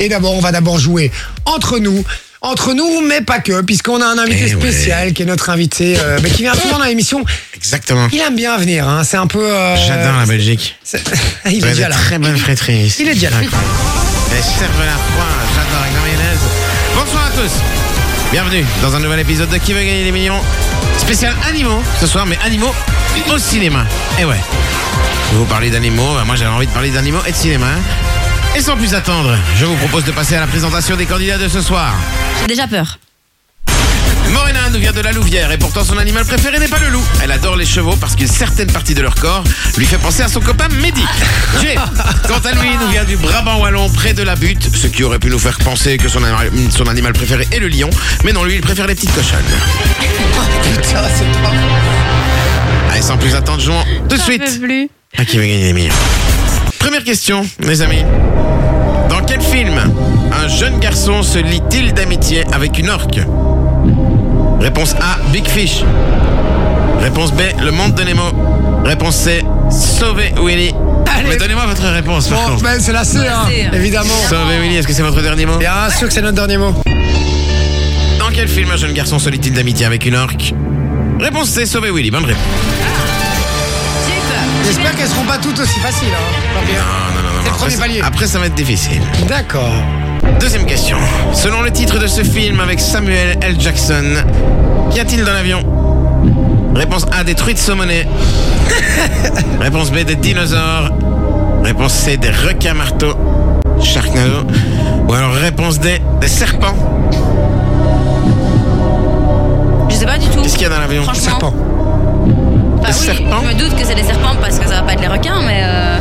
Et d'abord, on va d'abord jouer entre nous. Entre nous, mais pas que, puisqu'on a un invité Eh ouais. spécial qui est notre invité, euh, mais qui vient souvent dans l'émission. Exactement. Il aime bien venir, hein. c'est un peu. euh, J'adore la Belgique. c'est- Il est déjà là. très bonnes frites Il est déjà là. Les cervelas froids, j'adore avec la mayonnaise. Bonsoir à tous. Bienvenue dans un nouvel épisode de Qui veut gagner des millions? Spécial animaux ce soir, mais animaux au cinéma. Et ouais. Vous parlez d'animaux, bah, moi j'avais envie de parler d'animaux et de cinéma. Et sans plus attendre, je vous propose de passer à la présentation des candidats de ce soir. J'ai déjà peur. Morena nous vient de la Louvière et pourtant son animal préféré n'est pas le loup. Elle adore les chevaux parce qu'une certaine partie de leur corps lui fait penser à son copain Mehdi. Jay, quant à lui, nous vient du Brabant Wallon près de la butte, ce qui aurait pu nous faire penser que son, animal- son animal préféré est le lion. Mais non, lui, il préfère les petites cochonnes. Putain, c'est pas. Allez, sans plus attendre, jouons tout de suite peux plus. à qui va gagner les millions? Première question, mes amis. Dans quel film un jeune garçon se lie-t-il d'amitié avec une orque? Réponse A, Big Fish. Réponse B, Le Monde de Nemo. Réponse C, Sauver Willy. Allez. Mais donnez-moi votre réponse, par Bon, contre. ben, c'est la C, hein, C, hein. évidemment. Sauver Willy, est-ce que c'est votre dernier mot? Bien sûr que c'est notre dernier mot. Dans quel film un jeune garçon se lie-t-il d'amitié avec une orque? Réponse C, Sauver Willy. Bonne réponse. J'espère qu'elles seront pas toutes aussi faciles. Hein. Non, non, non, non. C'est le Après, premier ça- palier. après, ça va être difficile. D'accord. Deuxième question. Selon le titre de ce film avec Samuel L. Jackson, qu'y a-t-il dans l'avion? Réponse A, des truites saumonées. Réponse B, des dinosaures. Réponse C, des requins marteaux. Sharknado. Ou alors réponse D, des serpents. Je sais pas du tout. Qu'est-ce qu'il y a dans l'avion? Franchement. Serpent. Des oui, serpents Je me doute que c'est des serpents parce que ça va pas être les requins, mais euh,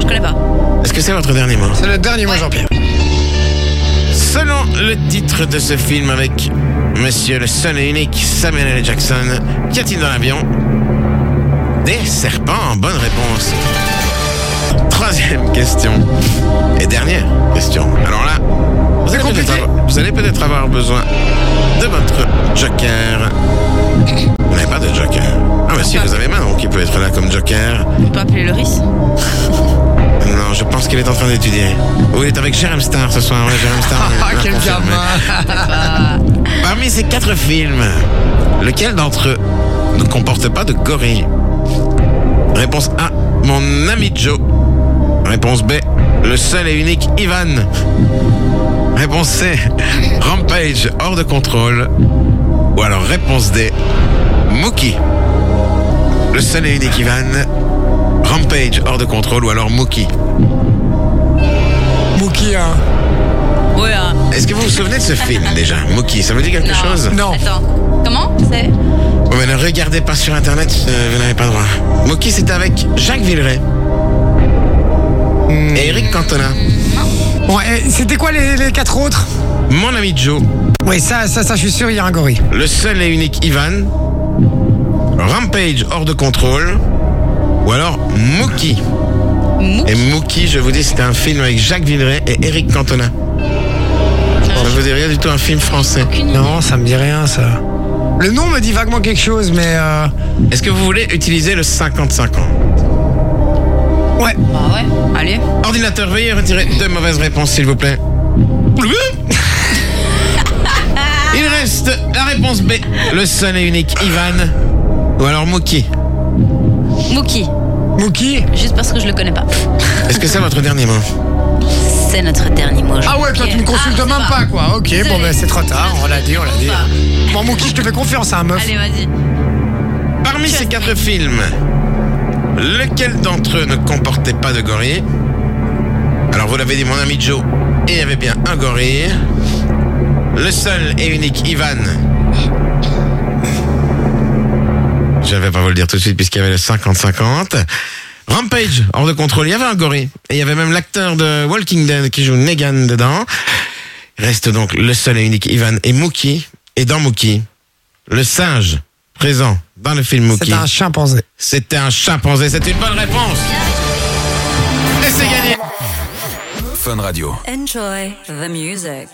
je connais pas. Est-ce que c'est votre dernier mot C'est le dernier mot, Jean-Pierre. Selon le titre de ce film avec Monsieur le seul et unique Samuel L. Jackson, qu'y a-t-il dans l'avion? Des serpents, bonne réponse. Troisième question. Et dernière question. Alors là, vous C'est allez, peut-être compliqué. avoir, vous allez peut-être avoir besoin de votre joker. Comme joker. On peut appeler le riz. Non, je pense qu'il est en train d'étudier. Ou il est avec Jérém Star ce soir. Ouais, Jérém Star. Ah, quel gamin Parmi ces quatre films, lequel d'entre eux ne comporte pas de gorille? Réponse A, mon ami Joe. Réponse B, le seul et unique Ivan. Réponse C, Rampage hors de contrôle. Ou alors réponse D, Mookie. Le seul et unique Ivan, Rampage hors de contrôle ou alors Mookie. Mookie, hein. Ouais. hein. Est-ce que vous vous souvenez de ce film déjà Mookie, ça vous dit quelque Non. chose Non. Attends. Comment C'est Ouais, mais ne regardez pas sur internet, euh, vous n'avez pas le droit. Moki, c'était avec Jacques Villeray Hmm. et Eric Cantona. Bon, et c'était quoi les, les quatre autres? Mon ami Joe, Oui, ça, ça, ça, je suis sûr, il y a un gorille. le seul et unique Ivan, Rampage hors de contrôle, ou alors Mookie. Et Mookie, je vous dis, c'était un film avec Jacques Villeray et Eric Cantona. Ça vous dit rien du tout, un film français. Non, ça me dit rien, ça. Le nom me dit vaguement quelque chose, mais euh, Est-ce que vous voulez utiliser le 50-50 ouais. Bah ouais. Allez. Ordinateur, veuillez retirer deux mauvaises réponses, s'il vous plaît. Il reste la réponse B, le seul et unique Ivan, ou alors Mookie. Mookie. Mookie. Juste parce que je le connais pas. Est-ce que c'est votre dernier mot C'est notre dernier mot. Ah ouais, toi tu me consultes Ah, même pas, quoi. Ok, bon ben c'est trop tard, on l'a dit, on l'a dit. Bon Mookie, je te fais confiance, hein, meuf. Allez, vas-y. Parmi ces quatre films, lequel d'entre eux ne comportait pas de gorille Alors vous l'avez dit, mon ami Joe, et il y avait bien un gorille. Le seul et unique Ivan. Je vais pas vous le dire tout de suite puisqu'il y avait le 50-50. Rampage, hors de contrôle, il y avait un gorille. Et il y avait même l'acteur de Walking Dead qui joue Negan dedans. Il reste donc le seul et unique Ivan et Mookie. Et dans Mookie, le singe présent dans le film Mookie. C'est un chimpanzé. C'était un chimpanzé, c'est une bonne réponse. Et c'est gagné. Fun Radio. Enjoy the music.